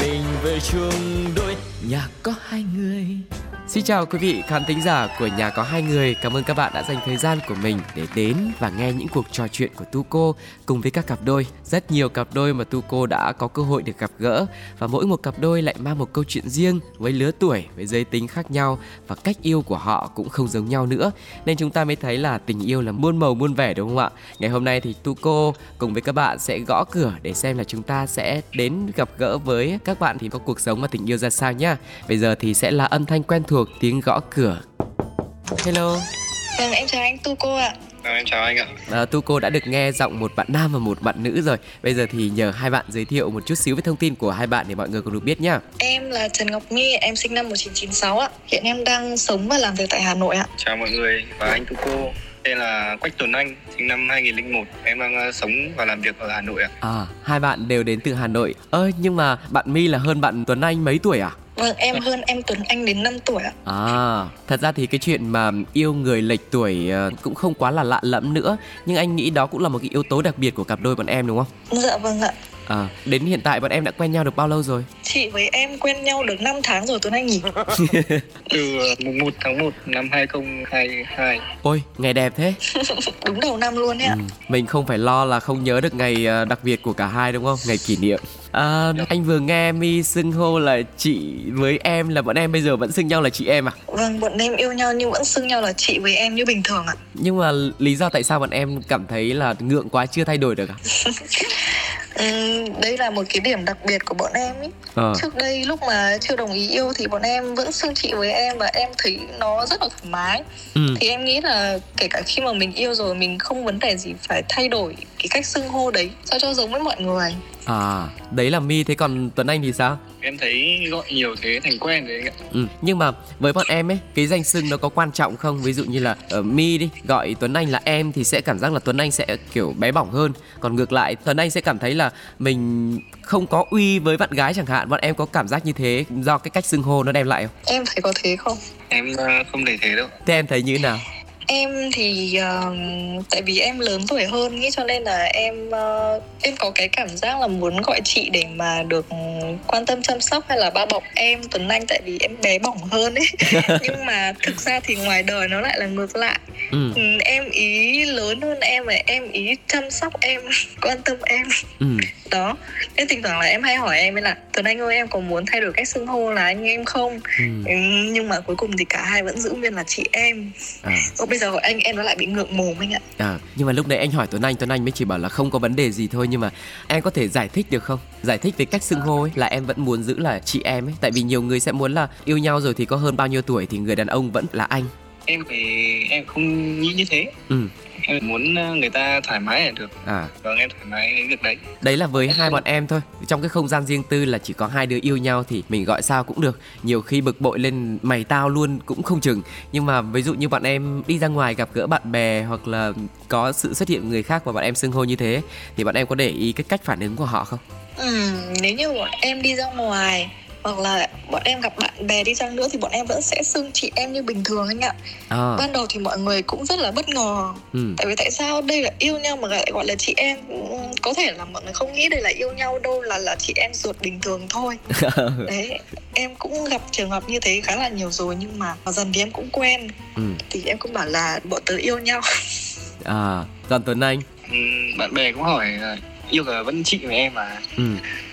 mình về chung đôi nhà có hai người. Xin chào quý vị khán thính giả của nhà có hai người. Cảm ơn các bạn đã dành thời gian của mình để đến và nghe những cuộc trò chuyện của Tu cô cùng với các cặp đôi. Rất nhiều cặp đôi mà Tu cô đã có cơ hội được gặp gỡ và mỗi một cặp đôi lại mang một câu chuyện riêng với lứa tuổi, với giới tính khác nhau và cách yêu của họ cũng không giống nhau nữa. Nên chúng ta mới thấy là tình yêu là muôn màu muôn vẻ đúng không ạ? Ngày hôm nay thì Tu cô cùng với các bạn sẽ gõ cửa để xem là chúng ta sẽ đến gặp gỡ với các bạn thì có cuộc sống và tình yêu ra sao nhá. Bây giờ thì sẽ là âm thanh quen thuộc tiếng gõ cửa. Hello. Vâng, em chào anh Tu cô ạ. À, em chào anh ạ. À, tu cô đã được nghe giọng một bạn nam và một bạn nữ rồi. Bây giờ thì nhờ hai bạn giới thiệu một chút xíu về thông tin của hai bạn để mọi người cùng được biết nhá. Em là Trần Ngọc My, em sinh năm 1996 ạ. Hiện em đang sống và làm việc tại Hà Nội ạ. Chào mọi người và anh Tu cô. Tên là Quách Tuấn Anh, sinh năm 2001. Em đang uh, sống và làm việc ở Hà Nội ạ. À, hai bạn đều đến từ Hà Nội. Ơ nhưng mà bạn My là hơn bạn Tuấn Anh mấy tuổi à? Vâng, em hơn em Tuấn Anh đến 5 tuổi ạ. À, thật ra thì cái chuyện mà yêu người lệch tuổi ờ, cũng không quá là lạ lẫm nữa, nhưng anh nghĩ đó cũng là một cái yếu tố đặc biệt của cặp đôi bọn em đúng không? Dạ vâng ạ. À, đến hiện tại bọn em đã quen nhau được bao lâu rồi? Chị với em quen nhau được 5 tháng rồi Tuấn Anh nhỉ? Từ mùng 1 tháng 1 năm 2022. Ôi, ngày đẹp thế. Đúng đầu năm luôn ấy ạ. Ừ, mình không phải lo là không nhớ được ngày ờ, đặc biệt của cả hai đúng không? Ngày kỷ niệm. À, anh vừa nghe Mi xưng hô là chị với em là bọn em bây giờ vẫn xưng nhau là chị em à? Vâng, bọn em yêu nhau nhưng vẫn xưng nhau là chị với em như bình thường ạ. Nhưng mà lý do tại sao bọn em cảm thấy là ngượng quá chưa thay đổi được à? Ừ, đây là một cái điểm đặc biệt của bọn em ý. Ờ. Trước đây lúc mà chưa đồng ý yêu thì bọn em vẫn xưng chị với em và em thấy nó rất là thoải mái. Ừ. Thì em nghĩ là kể cả khi mà mình yêu rồi mình không vấn đề gì phải thay đổi cái cách xưng hô đấy sao cho giống với mọi người. À, đấy là Mi thế còn Tuấn Anh thì sao? Em thấy gọi nhiều thế thành quen rồi anh ạ. Ừ, nhưng mà với bọn em ấy, cái danh xưng nó có quan trọng không? Ví dụ như là ở Mi đi, gọi Tuấn Anh là em thì sẽ cảm giác là Tuấn Anh sẽ kiểu bé bỏng hơn. Còn ngược lại, Tuấn Anh sẽ cảm thấy là mình không có uy với bạn gái chẳng hạn. Bọn em có cảm giác như thế do cái cách xưng hô nó đem lại không? Em thấy có thế không? Em uh, không để thế đâu. Thế em thấy như thế nào? Em thì uh, tại vì em lớn tuổi hơn nghĩ cho nên là em uh, em có cái cảm giác là muốn gọi chị để mà được quan tâm chăm sóc hay là bao bọc em Tuấn Anh tại vì em bé bỏng hơn ấy nhưng mà thực ra thì ngoài đời nó lại là ngược lại Ừ. ừ, em ý lớn hơn em và em ý chăm sóc em quan tâm em Ừ. đó nên thỉnh thoảng là em hay hỏi em ấy là Tuấn Anh ơi em có muốn thay đổi cách xưng hô là anh em không ừ, nhưng mà cuối cùng thì cả hai vẫn giữ nguyên là chị em À. Ô, bây giờ anh em nó lại bị ngượng mồm anh ạ À, nhưng mà lúc nãy anh hỏi Tuấn Anh, Tuấn Anh mới chỉ bảo là không có vấn đề gì thôi nhưng mà em có thể giải thích được không? Giải thích về cách xưng hô ấy là em vẫn muốn giữ là chị em ấy, tại vì nhiều người sẽ muốn là yêu nhau rồi thì có hơn bao nhiêu tuổi thì người đàn ông vẫn là anh. Em thì em không nghĩ như thế. Ừ, Em muốn uh, người ta thoải mái là được. à, Vâng, em thoải mái với việc đấy. đấy là với hai bọn em thôi. Trong cái không gian riêng tư là chỉ có hai đứa yêu nhau thì mình gọi sao cũng được. Nhiều khi bực bội lên mày tao luôn cũng không chừng. Nhưng mà ví dụ như bọn em đi ra ngoài gặp gỡ bạn bè hoặc là có sự xuất hiện người khác và bọn em xưng hô như thế thì bọn em có để ý cái cách phản ứng của họ không? ừ, nếu như bọn em đi ra ngoài hoặc là bọn em gặp bạn bè đi chăng nữa thì bọn em vẫn sẽ xưng chị em như bình thường anh ạ À, ban đầu thì mọi người cũng rất là bất ngờ ừ. tại vì tại sao đây là yêu nhau mà lại gọi là chị em Ừ, có thể là mọi người không nghĩ đây là yêu nhau đâu là là chị em ruột bình thường thôi đấy em cũng gặp trường hợp như thế khá là nhiều rồi nhưng mà dần thì em cũng quen ừ. thì em cũng bảo là bọn tớ yêu nhau À, còn Tuấn Anh Ừ, bạn bè cũng hỏi yêu là vẫn chị với em mà. ừ.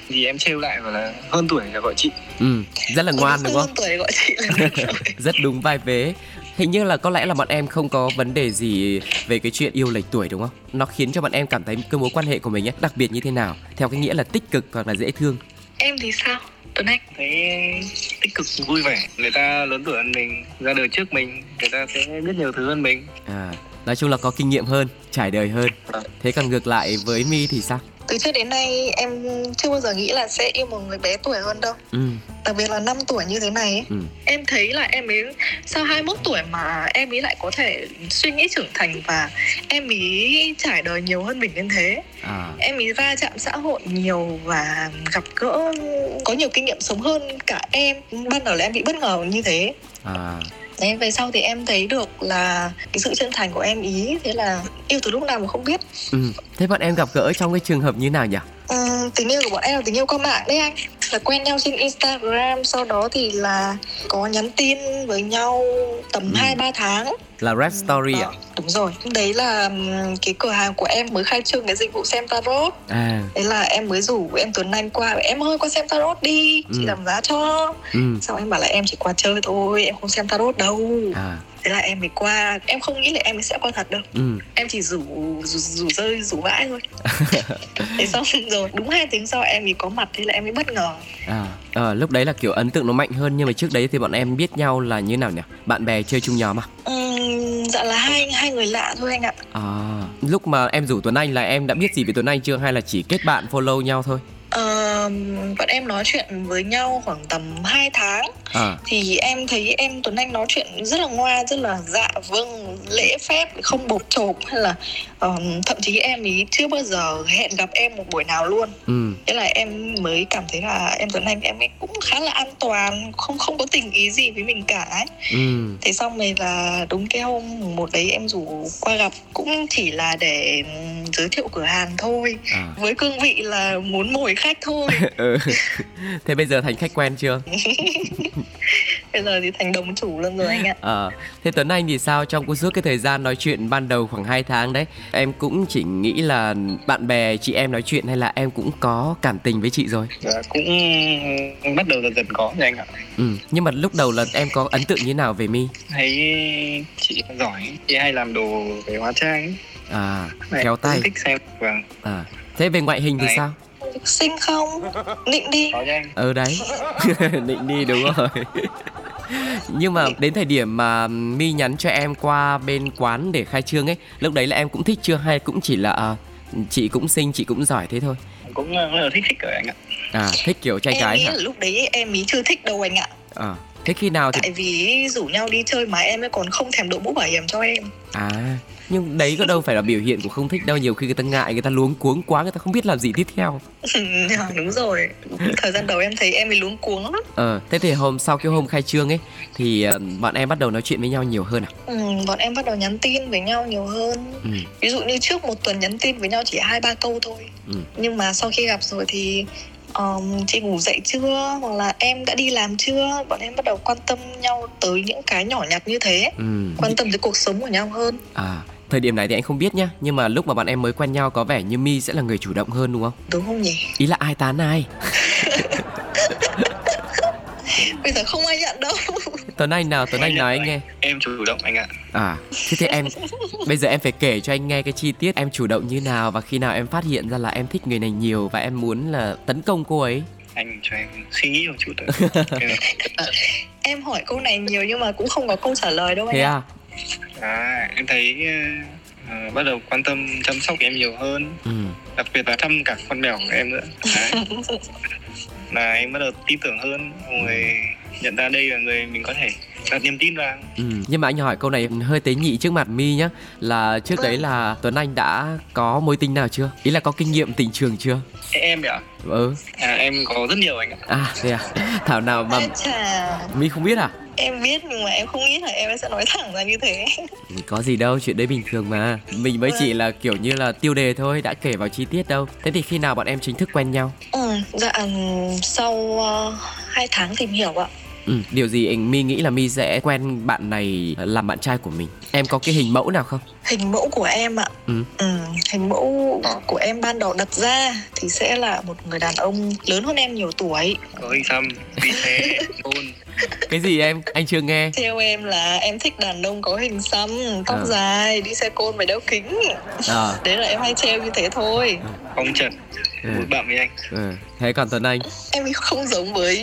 Thì em trêu lại bảo là hơn tuổi là gọi chị. Ừ. Rất là ngoan đúng không? Hơn tuổi gọi chị là Rất đúng vai vế Hình như là có lẽ là bọn em không có vấn đề gì về cái chuyện yêu lệch tuổi đúng không? Nó khiến cho bọn em cảm thấy cái mối quan hệ của mình ấy đặc biệt như thế nào? Theo cái nghĩa là tích cực hoặc là dễ thương em thì sao Tuấn Anh Thấy tích cực vui vẻ. Người ta lớn tuổi hơn mình, ra đời trước mình, người ta sẽ biết nhiều thứ hơn mình. à, Nói chung là có kinh nghiệm hơn, trải đời hơn Thế còn ngược lại với Mi thì sao? Từ trước đến nay em chưa bao giờ nghĩ là sẽ yêu một người bé tuổi hơn đâu. Ừ. Đặc biệt là 5 tuổi như thế này ấy. ừ. Em thấy là em ấy sau 21 tuổi mà em ấy lại có thể suy nghĩ trưởng thành và em ấy trải đời nhiều hơn mình đến thế. À. Em ấy va chạm xã hội nhiều và gặp gỡ có nhiều kinh nghiệm sống hơn cả em. Ban đầu là em bị bất ngờ như thế. À Đấy, về sau thì em thấy được là cái sự chân thành của em ý Thế là yêu từ lúc nào mà không biết. Ừ thế bọn em gặp gỡ trong cái trường hợp như nào nhỉ? Ừm, Tình yêu của bọn em là tình yêu qua mạng đấy anh. Là quen nhau trên Instagram Sau đó thì là có nhắn tin với nhau tầm Ừ. hai ba tháng. Là rap story à Ờ, Đúng rồi. Đấy là cái cửa hàng của em mới khai trương cái dịch vụ xem tarot. À. Đấy là em mới rủ em Tuấn Anh qua Em ơi qua xem tarot đi Chị Ừ. giảm giá cho. Ừ. Sau em bảo là em chỉ qua chơi thôi Em không xem tarot đâu. À Thế là em mới qua Em không nghĩ là em sẽ qua thật đâu. Ừ. Em chỉ rủ rủ, rủ rơi rủ vãi thôi. Thế xong rồi đúng hai tiếng sau em ấy có mặt thế là em mới bất ngờ. À ờ, lúc đấy là kiểu ấn tượng nó mạnh hơn nhưng mà trước đấy thì bọn em biết nhau là như nào nhỉ? Bạn bè chơi chung nhóm à? Ừm, dạ là hai hai người lạ thôi anh ạ. À lúc mà em rủ Tuấn Anh là em đã biết gì về Tuấn Anh chưa? Hay là chỉ kết bạn follow nhau thôi Ờ, bọn em nói chuyện với nhau khoảng tầm 2 tháng. À. Thì em thấy em Tuấn Anh nói chuyện rất là ngoan rất là dạ vâng lễ phép không bột chộp hay là ờm, thậm chí em ý chưa bao giờ hẹn gặp em một buổi nào luôn. Ừ. Thế là em mới cảm thấy là em Tuấn Anh em ấy cũng khá là an toàn không không có tình ý gì với mình cả ấy. ừ. Thế xong rồi là đúng cái hôm một đấy em rủ qua gặp cũng chỉ là để giới thiệu cửa hàng thôi. À. Với cương vị là muốn mồi khách thôi. Ừ. thế bây giờ thành khách quen chưa bây giờ thì thành đồng chủ luôn rồi anh ạ Ờ, thế Tuấn Anh thì sao trong suốt cái thời gian nói chuyện ban đầu khoảng 2 tháng đấy Em cũng chỉ nghĩ là bạn bè chị em nói chuyện hay là em cũng có cảm tình với chị rồi Dạ, cũng bắt đầu dần dần có nha anh ạ Ừ, nhưng mà lúc đầu là em có ấn tượng như nào về My? thấy chị giỏi chị hay làm đồ về hóa trang ấy. À, khéo tay thích xem vâng à. Thế về ngoại hình thì Đấy. sao? Xinh không? Định đi. Ờ đấy, định đi đúng rồi. Nhưng mà đến thời điểm mà My nhắn cho em qua bên quán để khai trương ấy Lúc đấy là em cũng thích chưa? Hay cũng chỉ là à, chị cũng xinh, chị cũng giỏi thế thôi? Cũng rất là thích thích rồi anh ạ. À, thích kiểu trai em gái hả? lúc đấy em ý chưa thích đâu anh ạ. À, thế khi nào thì tại vì rủ nhau đi chơi mà em ấy còn không thèm đội mũ bảo hiểm cho em. À nhưng đấy có đâu phải là biểu hiện của không thích đâu Nhiều khi người ta ngại, người ta luống cuống quá Người ta không biết làm gì tiếp theo. Dạ, đúng rồi. Thời gian đầu em thấy em ấy luống cuống lắm. Ờ, thế thì hôm sau cái hôm khai trương ấy Thì ờ, bọn em bắt đầu nói chuyện với nhau nhiều hơn à? Ừ, bọn em bắt đầu nhắn tin với nhau nhiều hơn. Ừ, ví dụ như trước một tuần nhắn tin với nhau chỉ hai ba câu thôi. Ừ, nhưng mà sau khi gặp rồi thì um, chị ngủ dậy chưa? Hoặc là em đã đi làm chưa? Bọn em bắt đầu quan tâm nhau tới những cái nhỏ nhặt như thế. Ừ. quan tâm tới cuộc sống của nhau hơn. À, thời điểm này thì anh không biết nhá Nhưng mà lúc mà bọn em mới quen nhau có vẻ như My sẽ là người chủ động hơn đúng không? đúng không nhỉ? Ý là ai tán ai? Bây giờ không ai nhận đâu. Tuấn Anh nào, Tuấn Anh nói anh nghe. Em chủ động anh ạ. À, thế thì em Bây giờ em phải kể cho anh nghe cái chi tiết em chủ động như nào Và khi nào em phát hiện ra là em thích người này nhiều Và em muốn là tấn công cô ấy. Anh cho em suy nghĩ một chút em hỏi câu này nhiều nhưng mà cũng không có câu trả lời đâu anh Thế ạ. à? À, em thấy ờ, bắt đầu quan tâm chăm sóc em nhiều hơn. Ừ, đặc biệt là thăm cả con mèo của em nữa. Đấy. là em bắt đầu tin tưởng hơn rồi nhận ra đây là người mình có thể đặt niềm tin vào. Ừ. Nhưng mà anh hỏi câu này hơi tế nhị trước mặt My nhá. Là trước đấy là Tuấn Anh đã có mối tình nào chưa? Ý là có kinh nghiệm tình trường chưa? Em ạ? Ừ, à, em có rất nhiều anh ạ. À thế à Thảo nào mà My không biết à? em biết nhưng mà em không nghĩ là em sẽ nói thẳng ra như thế. Có gì đâu, chuyện đấy bình thường mà. Mình mới chỉ là kiểu như là tiêu đề thôi, đã kể vào chi tiết đâu. Thế thì khi nào bọn em chính thức quen nhau? ừ, dạ sau uh, hai tháng tìm hiểu ạ Ừ, điều gì anh My nghĩ là My sẽ quen bạn này làm bạn trai của mình? Em có cái hình mẫu nào không? hình mẫu của em ạ. Ừ. ừ, hình mẫu của em ban đầu đặt ra thì sẽ là một người đàn ông lớn hơn em nhiều tuổi. Có hình xăm vị thế Cái gì em? Anh chưa nghe. Theo em là em thích đàn ông có hình xăm tóc À. dài đi xe côn và đeo kính. À, đấy là em hay treo như thế thôi. Phong trần ừ. muốn bạn với anh ừ. thế còn tuấn anh em không giống với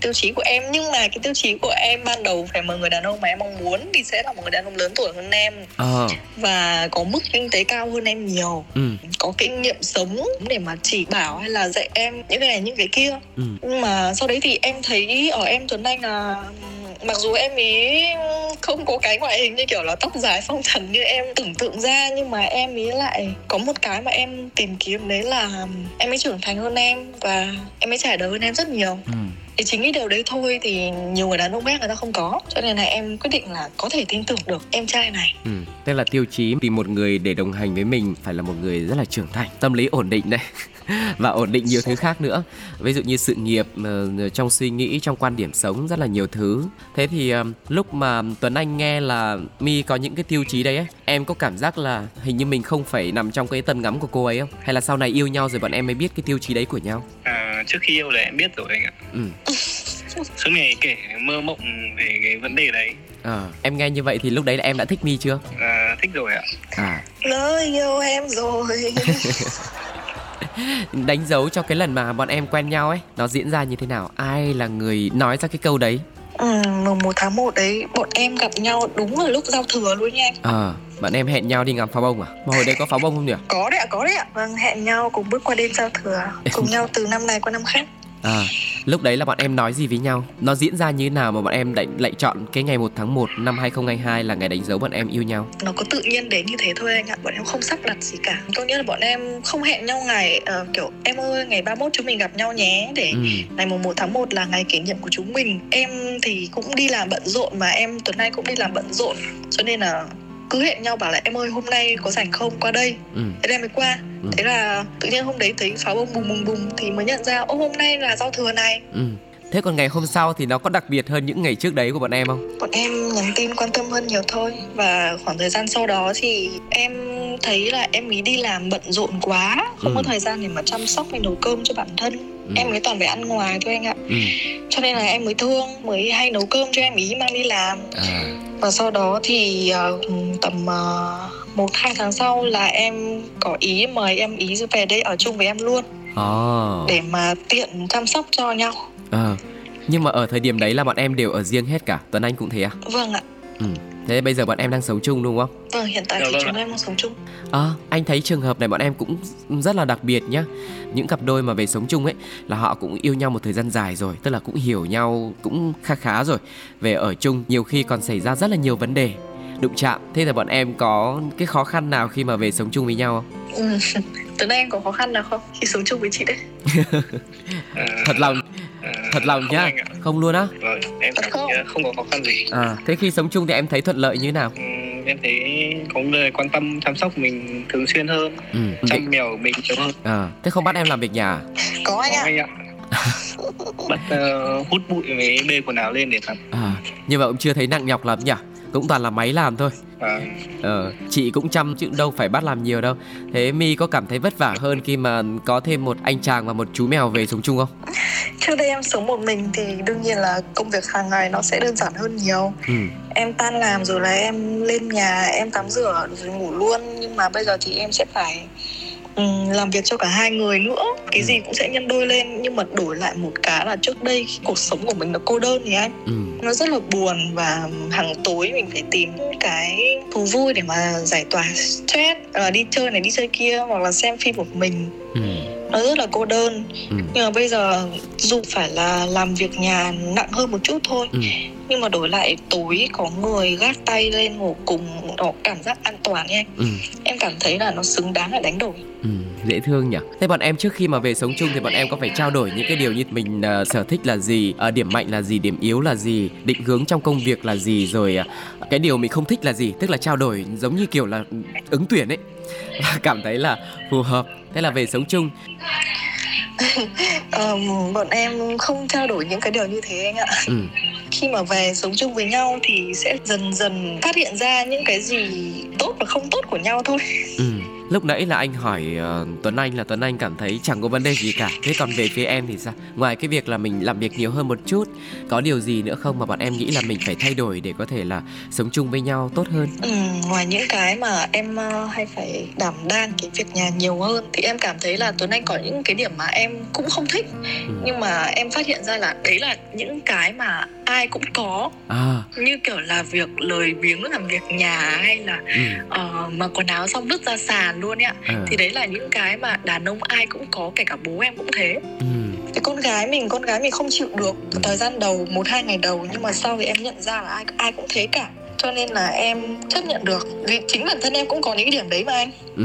tiêu chí của em nhưng mà cái tiêu chí của em ban đầu phải một người đàn ông mà em mong muốn thì sẽ là một người đàn ông lớn tuổi hơn em à. và có mức kinh tế cao hơn em nhiều ừ. có kinh nghiệm sống để mà chỉ bảo hay là dạy em những cái này những cái kia ừ. nhưng mà sau đấy thì em thấy ở em tuấn anh là mặc dù em ý không có cái ngoại hình như kiểu là tóc dài phong trần như em tưởng tượng ra, nhưng mà em ý lại có một cái mà em tìm kiếm, đấy là em ấy trưởng thành hơn em và em ấy trải đời hơn em rất nhiều. Ừ thì chính cái điều đấy thôi thì nhiều người đàn ông khác người ta không có. Cho nên là em quyết định là có thể tin tưởng được em trai này. Ừ. tức là tiêu chí tìm một người để đồng hành với mình phải là một người rất là trưởng thành tâm lý ổn định đấy. Và ổn định nhiều thứ khác nữa. Ví dụ như sự nghiệp ờ, trong suy nghĩ trong quan điểm sống rất là nhiều thứ. Thế thì ờ, lúc mà tuấn anh nghe là mi có những cái tiêu chí đấy ấy, em có cảm giác là hình như mình không phải nằm trong cái tầm ngắm của cô ấy không? Hay là sau này yêu nhau rồi bọn em mới biết cái tiêu chí đấy của nhau? À, trước khi yêu là em biết rồi anh ạ. Ừ. suốt ngày kể mơ mộng về cái vấn đề đấy. À, em nghe như vậy thì lúc đấy là em đã thích mi chưa? À, thích rồi ạ. À. Lời yêu em rồi. Đánh dấu cho cái lần mà bọn em quen nhau ấy nó diễn ra như thế nào? Ai là người nói ra cái câu đấy? Ừ mùng một tháng 1 đấy bọn em gặp nhau đúng là lúc giao thừa luôn nha anh à bạn em hẹn nhau đi ngắm pháo bông à? Mà hồi đấy có pháo bông không nhỉ? Có đấy ạ có đấy ạ. Vâng hẹn nhau cùng bước qua đêm giao thừa. Cùng nhau từ năm này qua năm khác À, lúc đấy là bọn em nói gì với nhau? Nó diễn ra như thế nào mà bọn em lại, lại chọn cái ngày 1 tháng 1 năm 2022 là ngày đánh dấu bọn em yêu nhau? Nó có tự nhiên đến như thế thôi anh ạ. Bọn em không sắp đặt gì cả. Có nghĩa là bọn em không hẹn nhau ngày uh, kiểu em ơi ngày 31 chúng mình gặp nhau nhé để ừ. ngày 1 tháng 1 là ngày kỷ niệm của chúng mình. Em thì cũng đi làm bận rộn mà em tuần nay cũng đi làm bận rộn. Cho nên là cứ hẹn nhau bảo là em ơi hôm nay có rảnh không qua đây ừ. thế em mới qua ừ. thế là tự nhiên hôm đấy thấy pháo bông bùng bùng bùng thì mới nhận ra ô hôm nay là giao thừa này ừ. Thế còn ngày hôm sau thì nó có đặc biệt hơn những ngày trước đấy của bọn em không? Bọn em nhắn tin quan tâm hơn nhiều thôi Và khoảng thời gian sau đó thì em thấy là em ý đi làm bận rộn quá Không ừ. có thời gian để mà chăm sóc hay nấu cơm cho bản thân ừ. Em mới toàn phải ăn ngoài thôi anh ạ ừ. Cho nên là em mới thương, mới hay nấu cơm cho em ý mang đi làm à và sau đó thì uh, tầm uh, một hai tháng sau là em có ý mời em ý về đây ở chung với em luôn à. để mà tiện chăm sóc cho nhau à. nhưng mà ở thời điểm đấy là bọn em đều ở riêng hết cả tuấn anh cũng thế à vâng ạ ừ. Thế bây giờ bọn em đang sống chung đúng không? Vâng, hiện tại dạ thì vâng chúng em đang sống chung. À, anh thấy trường hợp này bọn em cũng rất là đặc biệt nhá. Những cặp đôi mà về sống chung ấy là họ cũng yêu nhau một thời gian dài rồi, tức là cũng hiểu nhau cũng khá khá rồi. Về ở chung nhiều khi còn xảy ra rất là nhiều vấn đề đụng chạm. Thế là bọn em có cái khó khăn nào khi mà về sống chung với nhau không? Ừ, từ nay anh có khó khăn nào không khi sống chung với chị đấy? Thật lòng thật lòng nhá. không luôn á? Vâng em cảm thấy không có khó khăn gì. À thế khi sống chung thì em thấy thuận lợi như thế nào? Ừ, em thấy có người quan tâm chăm sóc mình thường xuyên hơn ừ. chăm mèo mình nhiều hơn. À thế không bắt em làm việc nhà à? có anh ạ, anh ạ. bắt uh, hút bụi với bê quần áo lên để tắm. À nhưng mà cũng chưa thấy nặng nhọc lắm nhỉ cũng toàn là máy làm thôi. À. ờ, chị cũng chăm chứ đâu phải bắt làm nhiều đâu. Thế mi có cảm thấy vất vả hơn khi mà có thêm một anh chàng và một chú mèo về sống chung không? Trước đây em sống một mình thì đương nhiên là công việc hàng ngày nó sẽ đơn giản hơn nhiều. Ừ. em tan làm rồi là em lên nhà em tắm rửa rồi ngủ luôn. Nhưng mà bây giờ thì em sẽ phải Ừ, làm việc cho cả hai người nữa cái ừ. gì cũng sẽ nhân đôi lên nhưng mà đổi lại một cái là trước đây cuộc sống của mình nó cô đơn thì anh ừ. nó rất là buồn và hàng tối mình phải tìm cái thú vui để mà giải tỏa stress uh, đi chơi này đi chơi kia hoặc là xem phim một mình ừ nó rất là cô đơn ừ. nhưng mà bây giờ dù phải là làm việc nhà nặng hơn một chút thôi ừ. Nhưng mà đổi lại tối có người gác tay lên ngủ cùng nó cảm giác an toàn nha ừ. em cảm thấy là nó xứng đáng để đánh đổi. Ừ, dễ thương nhỉ. Thế bọn em trước khi mà về sống chung thì bọn em có phải trao đổi những cái điều như mình uh, sở thích là gì uh, điểm mạnh là gì điểm yếu là gì định hướng trong công việc là gì rồi uh, cái điều mình không thích là gì tức là trao đổi giống như kiểu là ứng tuyển ấy. Và cảm thấy là phù hợp. Thế là về sống chung. Um, bọn em không trao đổi những cái điều như thế anh ạ. Ừ khi mà về sống chung với nhau thì sẽ dần dần phát hiện ra những cái gì tốt và không tốt của nhau thôi ừ lúc nãy là anh hỏi uh, tuấn anh là tuấn anh cảm thấy chẳng có vấn đề gì cả thế còn về phía em thì sao ngoài cái việc là mình làm việc nhiều hơn một chút có điều gì nữa không mà bọn em nghĩ là mình phải thay đổi để có thể là sống chung với nhau tốt hơn ừ, ngoài những cái mà em uh, hay phải đảm đang cái việc nhà nhiều hơn thì em cảm thấy là tuấn anh có những cái điểm mà em cũng không thích ừ. nhưng mà em phát hiện ra là đấy là những cái mà ai cũng có à. như kiểu là việc lời biếng làm việc nhà hay là ừ. uh, mà quần áo xong vứt ra sàn luôn ạ à. thì đấy là những cái mà đàn ông ai cũng có kể cả bố em cũng thế ừ. cái con gái mình con gái mình không chịu được ừ. thời gian đầu một hai ngày đầu nhưng mà sau thì em nhận ra là ai ai cũng thế cả cho nên là em chấp nhận được vì chính bản thân em cũng có những cái điểm đấy mà anh ừ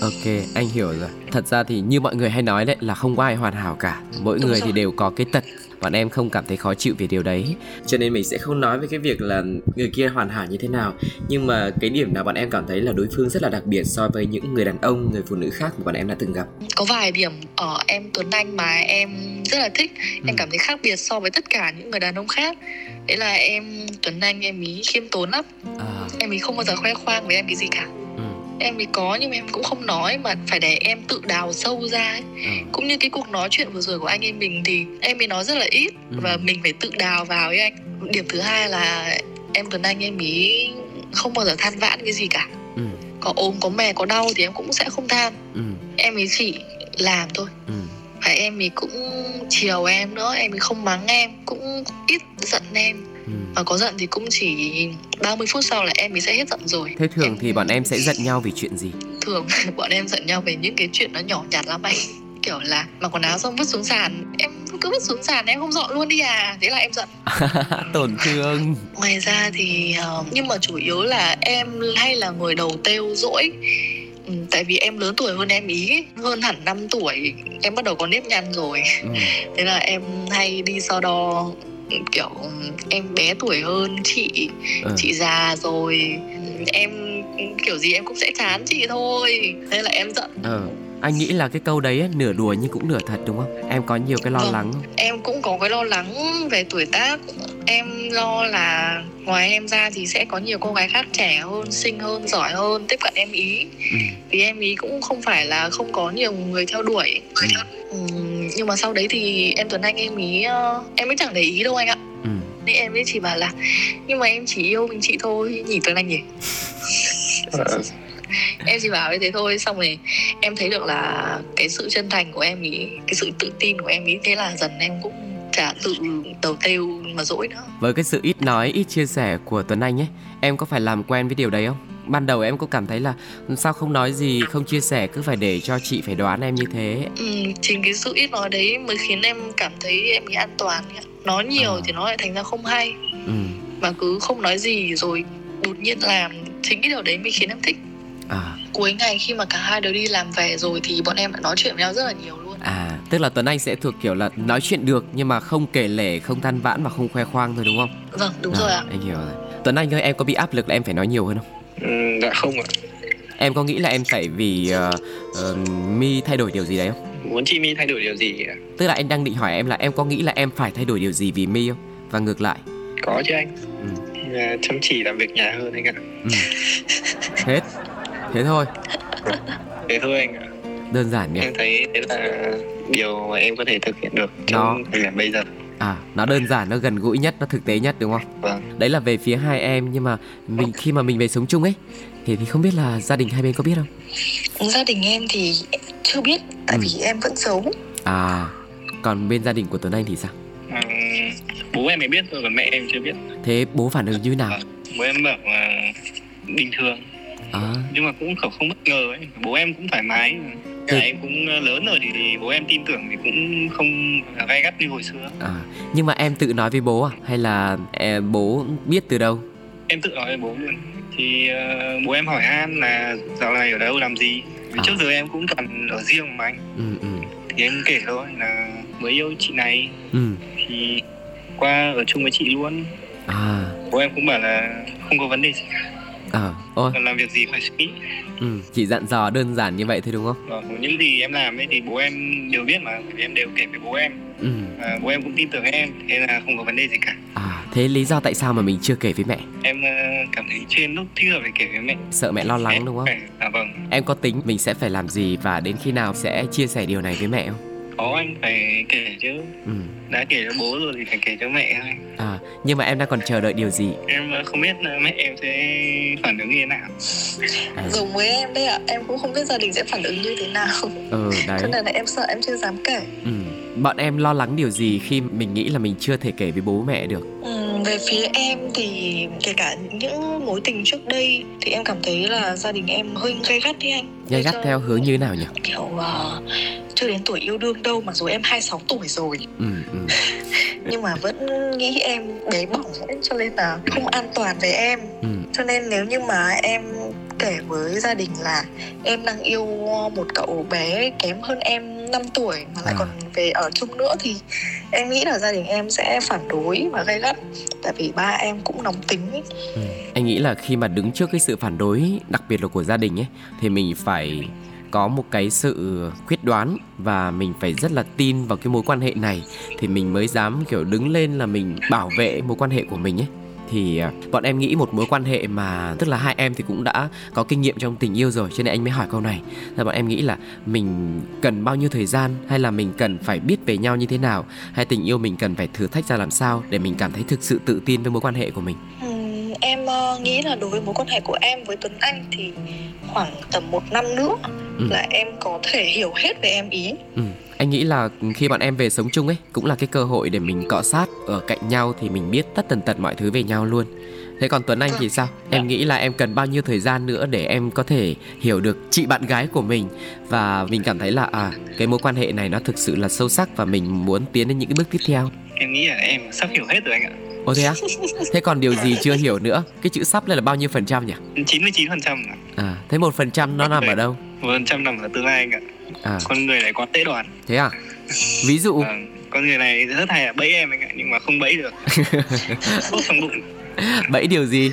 Ok, anh hiểu rồi. Thật ra thì như mọi người hay nói đấy là không có ai hoàn hảo cả. Mỗi Đúng người rồi. thì đều có cái tật bọn em không cảm thấy khó chịu về điều đấy. Cho nên mình sẽ không nói về cái việc là người kia hoàn hảo như thế nào. Nhưng mà cái điểm nào bọn em cảm thấy là đối phương rất là đặc biệt so với những người đàn ông người phụ nữ khác mà bọn em đã từng gặp. Có vài điểm ở em Tuấn Anh mà em rất là thích. Em ừ. cảm thấy khác biệt so với tất cả những người đàn ông khác. Đấy là em Tuấn Anh em ý khiêm tốn lắm. À. em ý không bao giờ khoe khoang với em cái gì cả em thì có nhưng mà em cũng không nói mà phải để em tự đào sâu ra ấy. Ừ. cũng như cái cuộc nói chuyện vừa rồi của anh em mình thì em ấy nói rất là ít ừ. và mình phải tự đào vào ấy anh điểm thứ hai là em tuấn anh em ý không bao giờ than vãn cái gì cả ừ. có ốm có mè có đau thì em cũng sẽ không than ừ. em ấy chỉ làm thôi ừ. và em ấy cũng chiều em nữa em ấy không mắng em cũng ít giận em ừ. và có giận thì cũng chỉ 30 phút sau là em ấy sẽ hết giận rồi. Thế thường em... thì bọn em sẽ giận nhau vì chuyện gì? Thường bọn em giận nhau về những cái chuyện nó nhỏ nhặt lắm anh. Kiểu là mặc quần áo xong vứt xuống sàn. Em cứ vứt xuống sàn em không dọn luôn đi à. Thế là em giận. Tổn thương. Ngoài ra thì uh, nhưng mà chủ yếu là em hay là người đầu têu dỗi. Ừ, tại vì em lớn tuổi hơn em ý hơn hẳn 5 tuổi. Em bắt đầu có nếp nhăn rồi. Ừ. thế là em hay đi so đo kiểu em bé tuổi hơn chị ừ. chị già rồi. Em kiểu gì em cũng sẽ chán chị thôi. Thế là em giận. Ừ anh nghĩ là cái câu đấy nửa đùa nhưng cũng nửa thật đúng không? Em có nhiều cái lo vâng, lắng. không em cũng có cái lo lắng về tuổi tác. Em lo là ngoài em ra thì sẽ có nhiều cô gái khác trẻ hơn xinh hơn giỏi hơn tiếp cận em ý. Ừ. vì em ý cũng không phải là không có nhiều người theo đuổi. Ừ. Ừ, nhưng mà sau đấy thì em tuấn anh em ý ờ, em mới chẳng để ý đâu anh ạ ừ. nên em ấy chỉ bảo là nhưng mà em chỉ yêu mình chị thôi nhỉ tuấn anh nhỉ em chỉ bảo như thế thôi xong rồi em thấy được là cái sự chân thành của em ý cái sự tự tin của em ý thế là dần em cũng chả tự đầu têu mà dỗi nữa. Với cái sự ít nói ít chia sẻ của tuấn anh ấy em có phải làm quen với điều đấy không? Ban đầu em có cảm thấy là sao không nói gì không chia sẻ cứ phải để cho chị phải đoán em như thế. Ừ, chính cái sự ít nói đấy mới khiến em cảm thấy em nghĩ an toàn nói nhiều à. thì nó lại thành ra không hay. Ừ. mà cứ không nói gì rồi đột nhiên làm chính cái điều đấy mới khiến em thích. À. cuối ngày khi mà cả hai đều đi làm về rồi thì bọn em đã nói chuyện với nhau rất là nhiều luôn à tức là tuấn anh sẽ thuộc kiểu là nói chuyện được nhưng mà không kể lể không than vãn mà không khoe khoang thôi đúng không? Vâng đúng à, rồi ạ. anh hiểu rồi. Tuấn anh ơi em có bị áp lực là em phải nói nhiều hơn không? Ừ, dạ không ạ. Em có nghĩ là em phải vì uh, uh, mi thay đổi điều gì đấy không? Muốn chị mi thay đổi điều gì ạ? Tức là anh đang định hỏi em là em có nghĩ là em phải thay đổi điều gì vì mi không? Và ngược lại. Có chứ anh. Ừ. chăm chỉ làm việc nhà hơn anh ạ. Ừ. hết. Thế thôi. Thế thôi anh ạ đơn giản nhỉ? Em thấy đấy là điều mà em có thể thực hiện được trong thời điểm bây giờ. À nó đơn giản nó gần gũi nhất nó thực tế nhất đúng không? Vâng. Đấy là về phía hai em nhưng mà mình khi mà mình về sống chung ấy thì thì không biết là gia đình hai bên có biết không? Gia đình em thì chưa biết tại ừ. vì em vẫn giấu à còn bên gia đình của tuấn anh thì sao? À, bố em mới biết rồi còn mẹ em chưa biết. Thế bố phản ứng như thế nào? À, bố em bảo là bình thường. À. nhưng mà cũng không bất ngờ ấy bố em cũng thoải mái cả ừ. em cũng ờ, lớn rồi thì, thì bố em tin tưởng thì cũng không gay gắt như hồi xưa à nhưng mà em tự nói với bố à hay là em, bố biết từ đâu em tự nói với bố luôn thì uh, bố em hỏi han là dạo này ở đâu làm gì à. trước giờ em cũng toàn ở riêng mà anh ừ, ừ. thì em kể thôi là mới yêu chị này ừ. thì qua ở chung với chị luôn à. bố em cũng bảo là không có vấn đề gì cả ờ ôi. Làm việc gì phải suy nghĩ ừ chỉ dặn dò đơn giản như vậy thôi đúng không? Vâng những gì em làm ấy thì bố em đều biết mà em đều kể với bố em. Ừ. à, bố em cũng tin tưởng em thế là không có vấn đề gì cả. À thế lý do tại sao mà mình chưa kể với mẹ? Em ờ, cảm thấy trên lúc hợp phải kể với mẹ. Sợ mẹ lo lắng đúng không? à vâng. Em có tính mình sẽ phải làm gì và đến khi nào sẽ chia sẻ điều này với mẹ không có anh phải kể chứ. Ừ. đã kể cho bố rồi thì phải kể cho mẹ thôi. À nhưng mà em đang còn chờ đợi điều gì? Em không biết mẹ em sẽ phản ứng như thế nào. À. dùng với em đấy ạ em cũng không biết gia đình sẽ phản ứng như thế nào. Ừ đấy. Cho nên là em sợ em chưa dám kể. Ừ. bọn em lo lắng điều gì khi mình nghĩ là mình chưa thể kể với bố mẹ được? Ừ, về phía em thì kể cả những mối tình trước đây thì em cảm thấy là gia đình em hơi gay gắt đi anh. Gay gắt theo hướng như thế nào nhỉ? Kiểu uh, chưa đến tuổi yêu đương đâu mặc dù em 26 tuổi rồi. Ừ, ừ. nhưng mà vẫn nghĩ em bé bỏng cho nên là không an toàn với em. Ừ. cho nên nếu như mà em kể với gia đình là em đang yêu một cậu bé kém hơn em 5 tuổi mà lại à. còn về ở chung nữa thì em nghĩ là gia đình em sẽ phản đối và gay gắt tại vì ba em cũng nóng tính ấy. Ừ. anh nghĩ là khi mà đứng trước cái sự phản đối đặc biệt là của gia đình ấy thì mình phải có một cái sự quyết đoán và mình phải rất là tin vào cái mối quan hệ này thì mình mới dám kiểu đứng lên là mình bảo vệ mối quan hệ của mình ấy thì à, bọn em nghĩ một mối quan hệ mà tức là hai em thì cũng đã có kinh nghiệm trong tình yêu rồi cho nên anh mới hỏi câu này. Là bọn em nghĩ là mình cần bao nhiêu thời gian hay là mình cần phải biết về nhau như thế nào? Hay tình yêu mình cần phải thử thách ra làm sao để mình cảm thấy thực sự tự tin với mối quan hệ của mình? Ừ, em ờ, nghĩ là đối với mối quan hệ của em với Tuấn Anh thì khoảng tầm một năm nữa ừ. là em có thể hiểu hết về em ý ừ. anh nghĩ là khi bọn em về sống chung ấy cũng là cái cơ hội để mình cọ sát ở cạnh nhau thì mình biết tất tần tật mọi thứ về nhau luôn thế còn tuấn anh thì sao em nghĩ là em cần bao nhiêu thời gian nữa để em có thể hiểu được chị bạn gái của mình và mình cảm thấy là à cái mối quan hệ này nó thực sự là sâu sắc và mình muốn tiến đến những cái bước tiếp theo em nghĩ là em sắp hiểu hết rồi anh ạ Ồ thế á? Thế còn điều gì chưa hiểu nữa? Cái chữ sắp đây là bao nhiêu phần trăm nhỉ? 99 phần trăm À, thế một phần trăm nó nằm ở đâu? Phần trăm nằm ở tương lai anh ạ. À. Con người này có tế đoàn. Thế à? Ví dụ? À, con người này rất hay là bẫy em anh ạ Nhưng mà không bẫy được. Đốt trong bụng. Bẫy điều gì?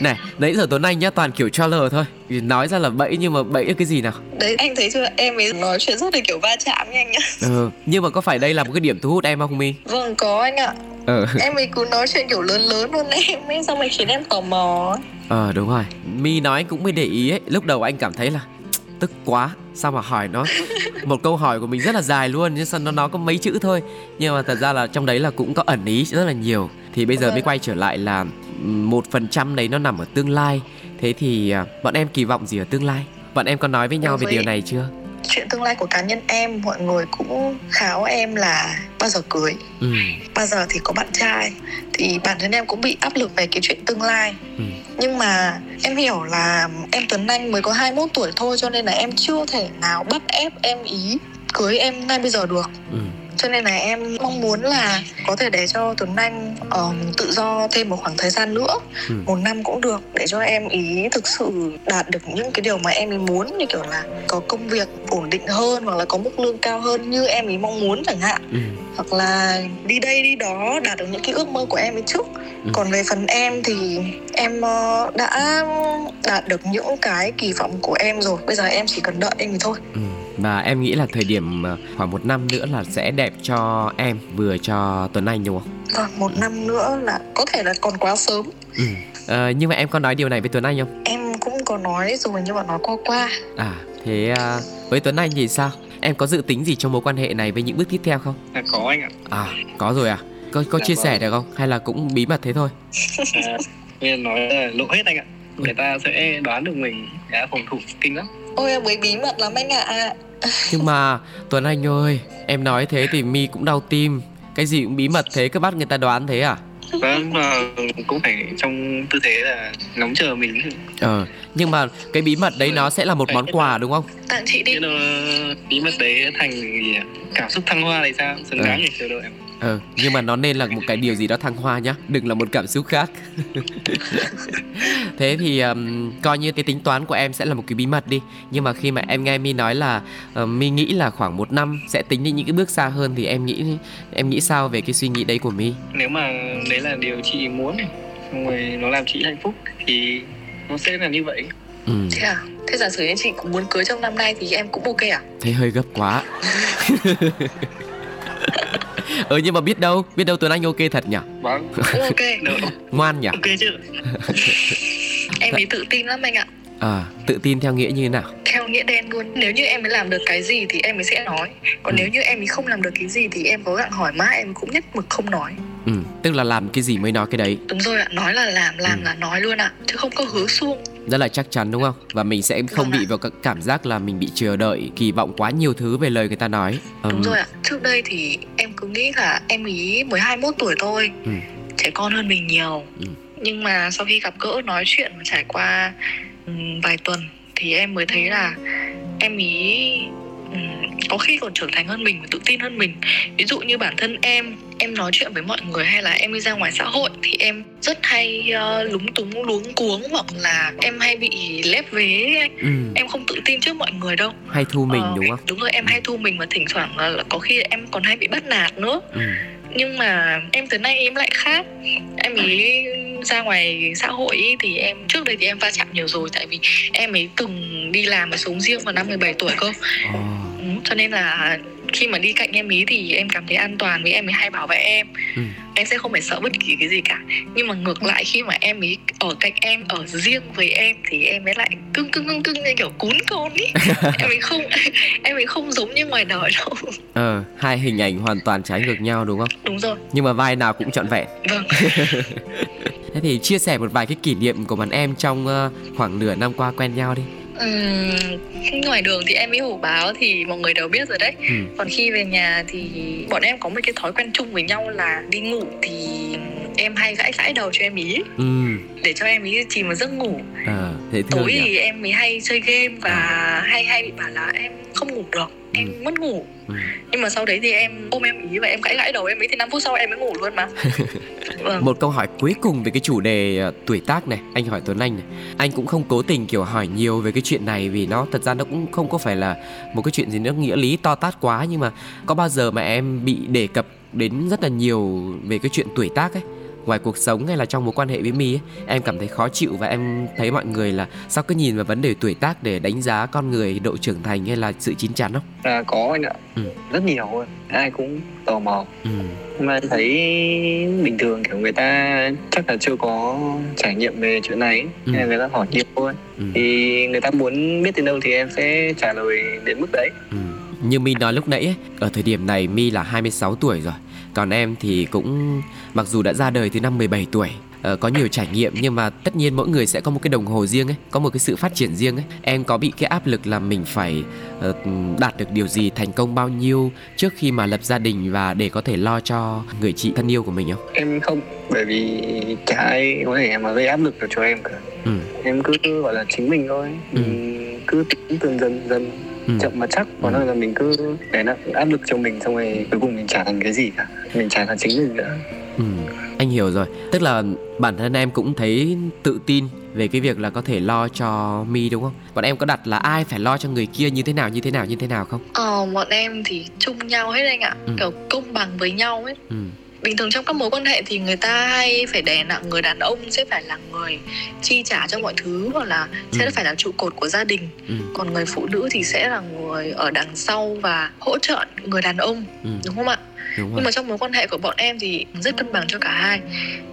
Này nãy giờ tuấn anh nhá toàn kiểu trailer thôi. Nói ra là bẫy nhưng mà bẫy là cái gì nào? Đấy anh thấy chưa? Em ấy nói chuyện rất là kiểu va chạm nha anh nhá. Ừ nhưng mà có phải đây là một cái điểm thu hút em không mi vâng có anh ạ. Ừ. em ấy cứ nói chuyện kiểu lớn lớn luôn em ấy xong rồi khiến em tò mò. Ờ đúng rồi. Mi nói cũng mới để ý ấy. Lúc đầu anh cảm thấy là tức quá sao mà hỏi nó? Một câu hỏi của mình rất là dài luôn nhưng sao nó nó có mấy chữ thôi? Nhưng mà thật ra là trong đấy là cũng có ẩn ý rất là nhiều. Thì bây giờ mới quay trở lại là một phần trăm đấy nó nằm ở tương lai. Thế thì à, bọn em kỳ vọng gì ở tương lai? Bọn em có nói với nhau về điều này chưa? chuyện tương lai của cá nhân em mọi người cũng kháo em là bao giờ cưới ừ. bao giờ thì có bạn trai. Thì bản thân em cũng bị áp lực về cái chuyện tương lai. Ừ nhưng mà em hiểu là em Tuấn Anh mới có 21 tuổi thôi, cho nên là em chưa thể nào bắt ép, em ý cưới em ngay bây giờ được. Ừ cho nên là em mong muốn là có thể để cho Tuấn Anh um, tự do thêm một khoảng thời gian nữa ừ. một năm cũng được để cho em ý thực sự đạt được những cái điều mà em ý muốn như kiểu là có công việc ổn định hơn hoặc là có mức lương cao hơn như em ý mong muốn chẳng hạn ừ. hoặc là đi đây đi đó đạt được những cái ước mơ của em ấy trước ừ. còn về phần em thì em uh, đã đạt được những cái kỳ vọng của em rồi bây giờ em chỉ cần đợi anh ấy thôi ừ và em nghĩ là thời điểm ờ, khoảng một năm nữa là sẽ đẹp cho em vừa cho Tuấn Anh đúng không? Vâng, một năm nữa là có thể là còn quá sớm. Ừ. À, nhưng mà em có nói điều này với Tuấn Anh không? Em cũng có nói rồi nhưng mà nói qua qua. À, thế à, với Tuấn Anh thì sao? Em có dự tính gì trong mối quan hệ này với những bước tiếp theo không? À, có anh ạ. À, có rồi à? Có có dạ, chia vâng. sẻ được không? Hay là cũng bí mật thế thôi? à, nói là lộ hết anh ạ. Người ta sẽ đoán được mình đã phòng thủ kinh lắm. Ôi em ấy bí mật lắm anh ạ. À nhưng mà tuấn anh ơi em nói thế thì mi cũng đau tim. Cái gì cũng bí mật thế cứ bắt người ta đoán thế à? Vâng mà cũng phải trong tư thế là ngóng chờ mình ờ nhưng mà cái bí mật đấy nó sẽ là một món quà đúng không? Tặng chị đi. Bí mật đấy thành gì cảm xúc thăng hoa thì sao? Xứng đáng ừ. chờ đợi em ờ nhưng mà nó nên là một cái điều gì đó thăng hoa nhá đừng là một cảm xúc khác. Thế thì um, coi như cái tính toán của em sẽ là một cái bí mật đi. Nhưng mà khi mà em nghe mi nói là uh, mi nghĩ là khoảng một năm sẽ tính đến những cái bước xa hơn thì em nghĩ em nghĩ sao về cái suy nghĩ đấy của mi? Nếu mà đấy là điều chị muốn xong rồi nó làm chị hạnh phúc thì nó sẽ là như vậy. Ừ. thế à? Thế giả sử như chị cũng muốn cưới trong năm nay thì em cũng ok à? Thế hơi gấp quá ừ nhưng mà biết đâu biết đâu tuấn anh ok thật nhỉ? Vâng. Ok. Được ngoan nhỉ? Ok chứ. Em ấy tự tin lắm anh ạ. À tự tin theo nghĩa như thế nào? Theo nghĩa đen luôn. Nếu như em ấy làm được cái gì thì em ấy sẽ nói. Còn ừ. nếu như em ấy không làm được cái gì thì em có gặng hỏi mãi em cũng nhất mực không nói. Ừ tức là làm cái gì mới nói cái đấy? Đúng rồi ạ nói là làm làm ừ. là nói luôn ạ chứ không có hứa xuông rất là chắc chắn đúng không? Và mình sẽ không vâng bị vào cảm giác là mình bị chờ đợi kỳ vọng quá nhiều thứ về lời người ta nói. Ừ. đúng rồi ạ. Trước đây thì cứ nghĩ là em ý mới 21 tuổi thôi ừ. trẻ con hơn mình nhiều ừ. nhưng mà sau khi gặp gỡ nói chuyện và trải qua um, vài tuần thì em mới thấy là em ý có khi còn trưởng thành hơn mình và tự tin hơn mình. Ví dụ như bản thân em em nói chuyện với mọi người hay là em đi ra ngoài xã hội thì em rất hay uh, lúng túng luống cuống hoặc là em hay bị lép vế. Ừ. em không tự tin trước mọi người đâu. Hay thu mình uh, đúng không? đúng rồi em hay thu mình và thỉnh thoảng là, là có khi em còn hay bị bắt nạt nữa. Ừ. nhưng mà em từ nay em lại khác. Em ý ra ngoài xã hội ý, thì em trước đây thì em va chạm nhiều rồi tại vì em ấy từng đi làm và sống riêng vào năm 17 tuổi cơ. Oh cho nên là khi mà đi cạnh em ý thì em cảm thấy an toàn vì em ấy hay bảo vệ em. Ừ. em sẽ không phải sợ bất kỳ cái gì cả. Nhưng mà ngược lại khi mà em ấy ở cạnh em ở riêng với em thì em ấy lại cưng cưng cưng cưng như kiểu cún con ý. Em ấy không em ấy không giống như ngoài đời đâu. Ờ hai hình ảnh hoàn toàn trái ngược nhau đúng không? Đúng rồi. Nhưng mà vai nào cũng trọn vẹn. Vâng thì chia sẻ một vài cái kỷ niệm của bạn em trong uh, khoảng nửa năm qua quen nhau đi. Uhm, ngoài đường thì em ấy hổ báo thì mọi người đều biết rồi đấy. Ừ. còn khi về nhà thì bọn em có một cái thói quen chung với nhau là đi ngủ thì em hay gãi gãi đầu cho em ý. Ừ. để cho em ý chìm vào giấc ngủ. À, tối nhỉ? thì em mới hay chơi game và à. hay hay bị bảo là em không ngủ được em ừ. mất ngủ ừ. nhưng mà sau đấy thì em ôm em ý và em gãi gãi đầu em ấy thì 5 phút sau em mới ngủ luôn mà vâng. một câu hỏi cuối cùng về cái chủ đề uh, tuổi tác này anh hỏi tuấn anh này anh cũng không cố tình kiểu hỏi nhiều về cái chuyện này vì nó thật ra nó cũng không có phải là một cái chuyện gì nó nghĩa lý to tát quá nhưng mà có bao giờ mà em bị đề cập đến rất là nhiều về cái chuyện tuổi tác ấy ngoài cuộc sống hay là trong mối quan hệ với mi ấy, em cảm thấy khó chịu và em thấy mọi người là sao cứ nhìn vào vấn đề tuổi tác để đánh giá con người độ trưởng thành hay là sự chín chắn không? À, có anh ạ, ừ. rất nhiều ai cũng tò mò. Ừ. Mà thấy bình thường kiểu người ta chắc là chưa có trải nghiệm về chuyện này ừ. nên người ta hỏi nhiều hơn. Ừ. Thì người ta muốn biết từ đâu thì em sẽ trả lời đến mức đấy. Ừ. Như Mi nói lúc nãy ấy, ở thời điểm này Mi là 26 tuổi rồi còn em thì cũng mặc dù đã ra đời từ năm 17 tuổi uh, có nhiều trải nghiệm nhưng mà tất nhiên mỗi người sẽ có một cái đồng hồ riêng ấy, có một cái sự phát triển riêng ấy. Em có bị cái áp lực là mình phải uh, đạt được điều gì, thành công bao nhiêu trước khi mà lập gia đình và để có thể lo cho người chị thân yêu của mình không? Em không, bởi vì chả ai có thể mà gây áp lực được cho em cả. Ừ. Em cứ gọi là chính mình thôi. Ừ. cứ tính dần dần dần ừ. chậm mà chắc còn ừ. là mình cứ để nó áp lực cho mình xong rồi cuối cùng mình chả thành cái gì cả mình chả thành chính mình nữa ừ. anh hiểu rồi tức là bản thân em cũng thấy tự tin về cái việc là có thể lo cho mi đúng không bọn em có đặt là ai phải lo cho người kia như thế nào như thế nào như thế nào không ờ bọn em thì chung nhau hết anh ạ ừ. kiểu công bằng với nhau ấy ừ bình thường trong các mối quan hệ thì người ta hay phải đè nặng người đàn ông sẽ phải là người chi trả cho mọi thứ hoặc là ừ. sẽ phải là trụ cột của gia đình ừ. còn người phụ nữ thì sẽ là người ở đằng sau và hỗ trợ người đàn ông ừ. đúng không ạ nhưng mà trong mối quan hệ của bọn em thì rất cân bằng cho cả hai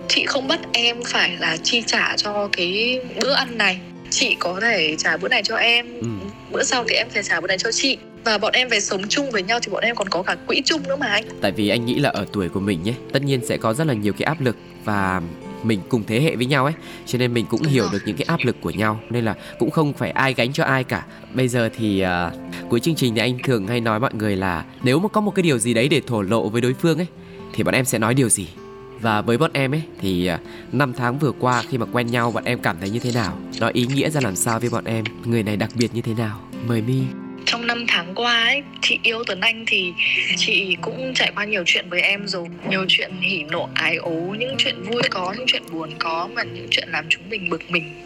chị không bắt em phải là chi trả cho cái bữa ăn này chị có thể trả bữa này cho em ừ. bữa sau thì em sẽ trả bữa này cho chị và bọn em về sống chung với nhau thì bọn em còn có cả quỹ chung nữa mà anh. Tại vì anh nghĩ là ở tuổi của mình nhé tất nhiên sẽ có rất là nhiều cái áp lực và mình cùng thế hệ với nhau ấy. Cho nên mình cũng hiểu được những cái áp lực của nhau nên là cũng không phải ai gánh cho ai cả. Bây giờ thì uh, cuối chương trình thì anh thường hay nói mọi người là nếu mà có một cái điều gì đấy để thổ lộ với đối phương ấy thì bọn em sẽ nói điều gì? Và với bọn em ấy thì uh, năm tháng vừa qua khi mà quen nhau bọn em cảm thấy như thế nào? Nó ý nghĩa ra làm sao với bọn em? Người này đặc biệt như thế nào? Mời mi trong năm tháng qua ấy chị yêu Tuấn Anh thì chị cũng trải qua nhiều chuyện với em rồi nhiều chuyện hỉ nộ ái ố những chuyện vui có những chuyện buồn có và những chuyện làm chúng mình bực mình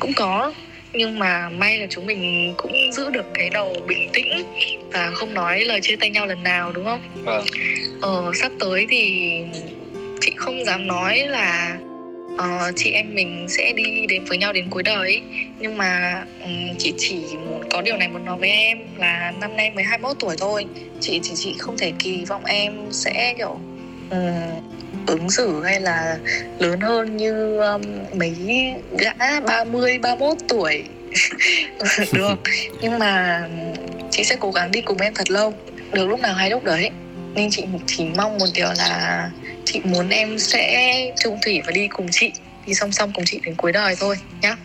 cũng có nhưng mà may là chúng mình cũng giữ được cái đầu bình tĩnh và không nói lời chia tay nhau lần nào đúng không? Vâng. Ờ, sắp tới thì chị không dám nói là uh, chị em mình sẽ đi đến với nhau đến cuối đời ấy. nhưng mà um, chị chỉ có điều này muốn nói với em là năm nay mới 21 tuổi thôi. Chị chỉ chị không thể kỳ vọng em sẽ kiểu um, ứng xử hay là lớn hơn như um, mấy gã 30 31 tuổi. Được. Nhưng mà chị sẽ cố gắng đi cùng em thật lâu. Được lúc nào hay lúc đấy. Nên chị chỉ mong một điều là chị muốn em sẽ chung thủy và đi cùng chị. Đi song song cùng chị đến cuối đời thôi nhá.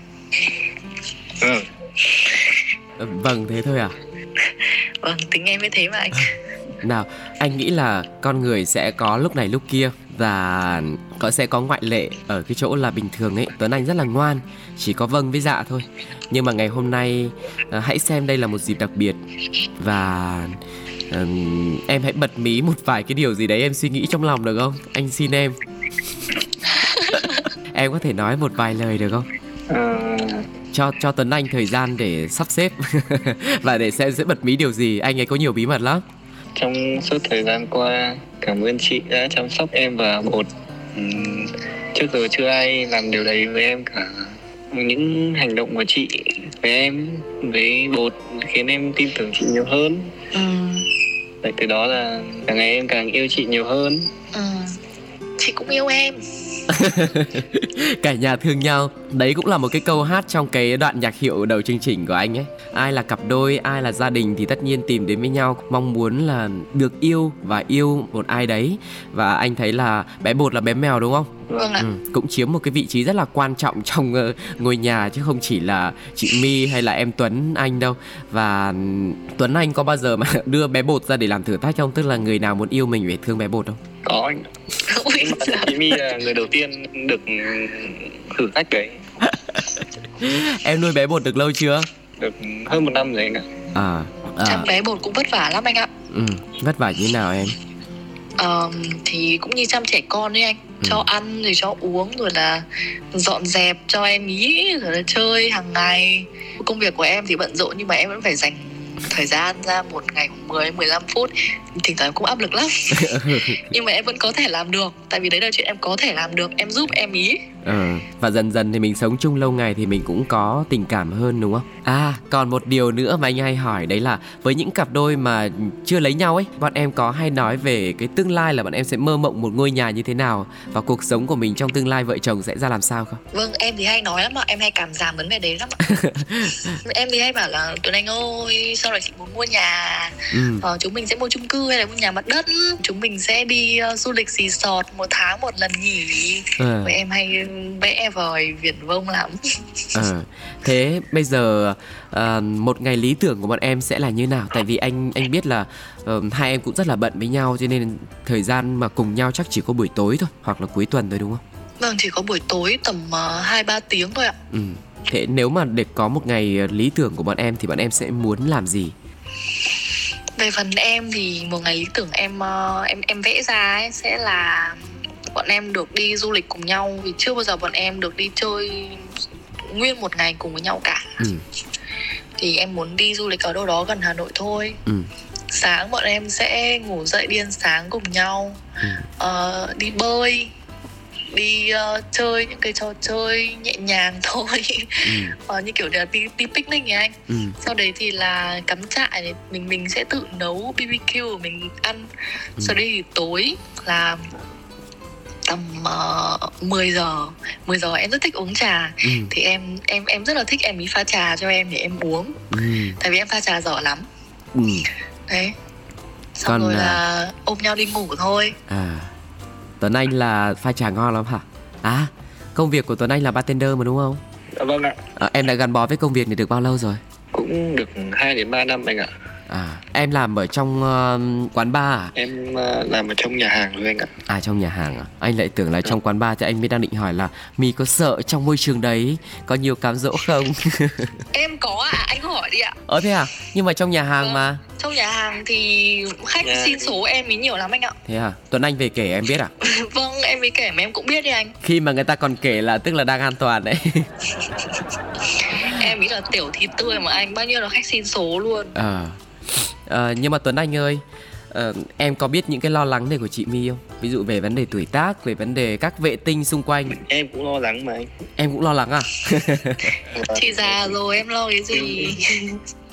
Ừ. vâng thế thôi à? Vâng tính em mới thế mà anh. Nào anh nghĩ là con người sẽ có lúc này lúc kia và có sẽ có ngoại lệ ở cái chỗ là bình thường ấy. Tuấn anh rất là ngoan chỉ có vâng với dạ thôi. Nhưng mà ngày hôm nay à, hãy xem đây là một dịp đặc biệt và um, em hãy bật mí một vài cái điều gì đấy em suy nghĩ trong lòng được không? Anh xin em. Em có thể nói một vài lời được không? À... cho cho tuấn anh thời gian để sắp xếp và để xem sẽ bật mí điều gì. Anh ấy có nhiều bí mật lắm. Trong suốt thời gian qua cảm ơn chị đã chăm sóc em và bột uhm, trước giờ chưa ai làm điều đấy với em cả. Những hành động của chị với em với bột khiến em tin tưởng chị nhiều hơn. Ừ. Vậy từ đó là càng ngày em càng yêu chị nhiều hơn. Ừ. chị cũng yêu em. Cả nhà thương nhau. Đấy cũng là một cái câu hát trong cái đoạn nhạc hiệu đầu chương trình của anh ấy. Ai là cặp đôi ai là gia đình thì tất nhiên tìm đến với nhau. Mong muốn là được yêu và yêu một ai đấy. Và anh thấy là bé bột là bé mèo đúng không vâng ạ. Ừ, cũng chiếm một cái vị trí rất là quan trọng trong uh, ngôi nhà chứ không chỉ là chị My hay là em Tuấn Anh đâu. Và Tuấn Anh có bao giờ mà đưa bé bột ra để làm thử thách không? Tức là người nào muốn yêu mình phải thương bé bột không? Có anh chị My là người đầu tiên được thử thách đấy. Em nuôi bé bột được lâu chưa? Được hơn một năm rồi anh ạ. À, à. Chắc bé bột cũng vất vả lắm anh ạ. Ừ, vất vả như nào em? Um, thì cũng như chăm trẻ con đấy anh ừ. cho ăn rồi cho uống rồi là dọn dẹp cho em ý rồi là chơi hàng ngày. Công việc của em thì bận rộn nhưng mà em vẫn phải dành thời gian ra một ngày 10 15 phút. Thỉnh thoảng cũng áp lực lắm. Nhưng mà em vẫn có thể làm được tại vì đấy là chuyện em có thể làm được em giúp em ý ừ. và dần dần thì mình sống chung lâu ngày thì mình cũng có tình cảm hơn đúng không à còn một điều nữa mà anh hay hỏi đấy là với những cặp đôi mà chưa lấy nhau ấy bọn em có hay nói về cái tương lai là bọn em sẽ mơ mộng một ngôi nhà như thế nào và cuộc sống của mình trong tương lai vợ chồng sẽ ra làm sao không vâng em thì hay nói lắm ạ em hay cảm giảm vấn đề đấy lắm ạ em thì hay bảo là tuấn anh ơi sau này chị muốn mua nhà ừ. ờ, chúng mình sẽ mua chung cư hay là mua nhà mặt đất chúng mình sẽ đi uh, du lịch resort một tháng một lần nghỉ ừ. em hay vẽ vời viển vông lắm. À, thế bây giờ uh, một ngày lý tưởng của bọn em sẽ là như nào? Tại vì anh anh biết là uh, hai em cũng rất là bận với nhau cho nên thời gian mà cùng nhau chắc chỉ có buổi tối thôi hoặc là cuối tuần thôi đúng không? Vâng chỉ có buổi tối tầm hai uh, ba tiếng thôi ạ. Ừ. thế nếu mà để có một ngày lý tưởng của bọn em thì bọn em sẽ muốn làm gì? Về phần em thì một ngày lý tưởng em em em vẽ ra ấy sẽ là bọn em được đi du lịch cùng nhau vì chưa bao giờ bọn em được đi chơi nguyên một ngày cùng với nhau cả ừ. thì em muốn đi du lịch ở đâu đó gần hà nội thôi ừ. sáng bọn em sẽ ngủ dậy đi ăn sáng cùng nhau ừ. uh, đi bơi đi uh, chơi những cái trò chơi nhẹ nhàng thôi ừ. uh, như kiểu là đi đi picnic ấy anh ừ. sau đấy thì là cắm trại mình mình sẽ tự nấu bbq mình ăn ừ. sau đấy thì tối là tầm uh, ờ, 10 giờ. 10 giờ em rất thích uống trà. Ừ. thì em em em rất là thích em ý pha trà cho em để em uống. Ừ. tại vì em pha trà giỏi lắm. Ừ. đấy. Xong Còn, rồi là à... ôm nhau đi ngủ thôi. À. Tuấn Anh là pha trà ngon lắm hả? À công việc của Tuấn Anh là bartender mà đúng không? Dạ vâng ạ. À, em đã gắn bó với công việc này được bao lâu rồi? Cũng được 2 đến 3 năm anh ạ À, em làm ở trong uh, quán bar à? Em uh, làm ở trong nhà hàng rồi anh ạ. À trong nhà hàng à? Anh lại tưởng là trong quán bar thì anh mới đang định hỏi là Mi có sợ trong môi trường đấy có nhiều cám dỗ không? em có à, anh hỏi đi ạ. Ờ thế à? Nhưng mà trong nhà hàng ừ. mà. Trong nhà hàng thì khách nhà... xin số em ý nhiều lắm anh ạ. Thế à? Tuấn Anh về kể em biết à? vâng, em mới kể mà em cũng biết đi anh. Khi mà người ta còn kể là tức là đang an toàn đấy. em nghĩ là tiểu thịt tươi mà anh bao nhiêu là khách xin số luôn. Ờ. À à, nhưng mà Tuấn Anh ơi uh, em có biết những cái lo lắng này của chị My không? Ví dụ về vấn đề tuổi tác về vấn đề các vệ tinh xung quanh. Em cũng lo lắng mà anh. Em cũng lo lắng à? Chị già rồi em lo cái gì?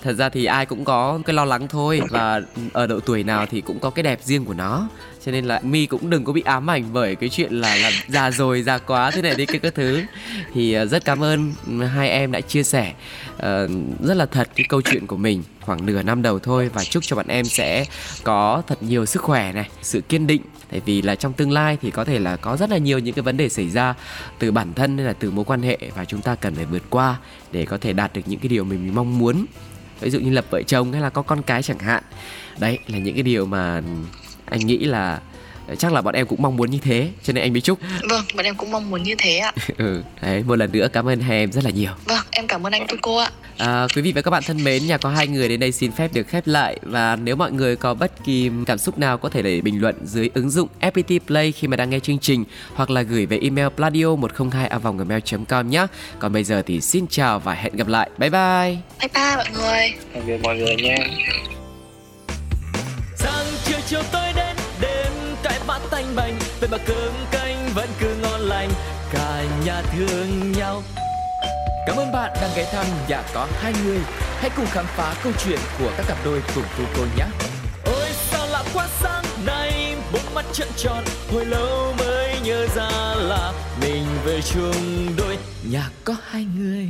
Thật ra thì ai cũng có cái lo lắng thôi và ở độ tuổi nào thì cũng có cái đẹp riêng của nó cho nên là mi cũng đừng có bị ám ảnh bởi cái chuyện là là già rồi già quá thế này đi cái các thứ. Thì ờ, rất cảm ơn hai em đã chia sẻ uh, rất là thật cái câu chuyện của mình khoảng nửa năm đầu thôi. Và chúc cho bạn em sẽ có thật nhiều sức khỏe này sự kiên định. Tại vì là trong tương lai thì có thể là có rất là nhiều những cái vấn đề xảy ra từ bản thân hay là từ mối quan hệ và chúng ta cần phải vượt qua để có thể đạt được những cái điều mình mong muốn. Ví dụ như lập vợ chồng hay là có con cái chẳng hạn. Đấy là những cái điều mà anh nghĩ là chắc là bọn em cũng mong muốn như thế cho nên anh mới chúc vâng bọn em cũng mong muốn như thế ạ ừ đấy một lần nữa cảm ơn hai em rất là nhiều vâng em cảm ơn anh cô ạ À, quý vị và các bạn thân mến, nhà có hai người đến đây xin phép được khép lại và nếu mọi người có bất kỳ cảm xúc nào có thể để bình luận dưới ứng dụng FPT Play khi mà đang nghe chương trình hoặc là gửi về email pladio 102 gmail.com nhé. Còn bây giờ thì xin chào và hẹn gặp lại. Bye bye. Bye bye mọi người. Tạm biệt mọi người nha. Sáng chiều cái bánh tanh vậy mà cơm canh vẫn cứ ngon lành cả nhà thương nhau Cảm ơn bạn đang ghé thăm nhà có hai người. Hãy cùng khám phá câu chuyện của các cặp đôi cùng cô cô nhé. Ôi sao lạ quá sáng nay, bốn mắt trợn tròn, hồi lâu mới nhớ ra là mình về chung đôi nhà có hai người.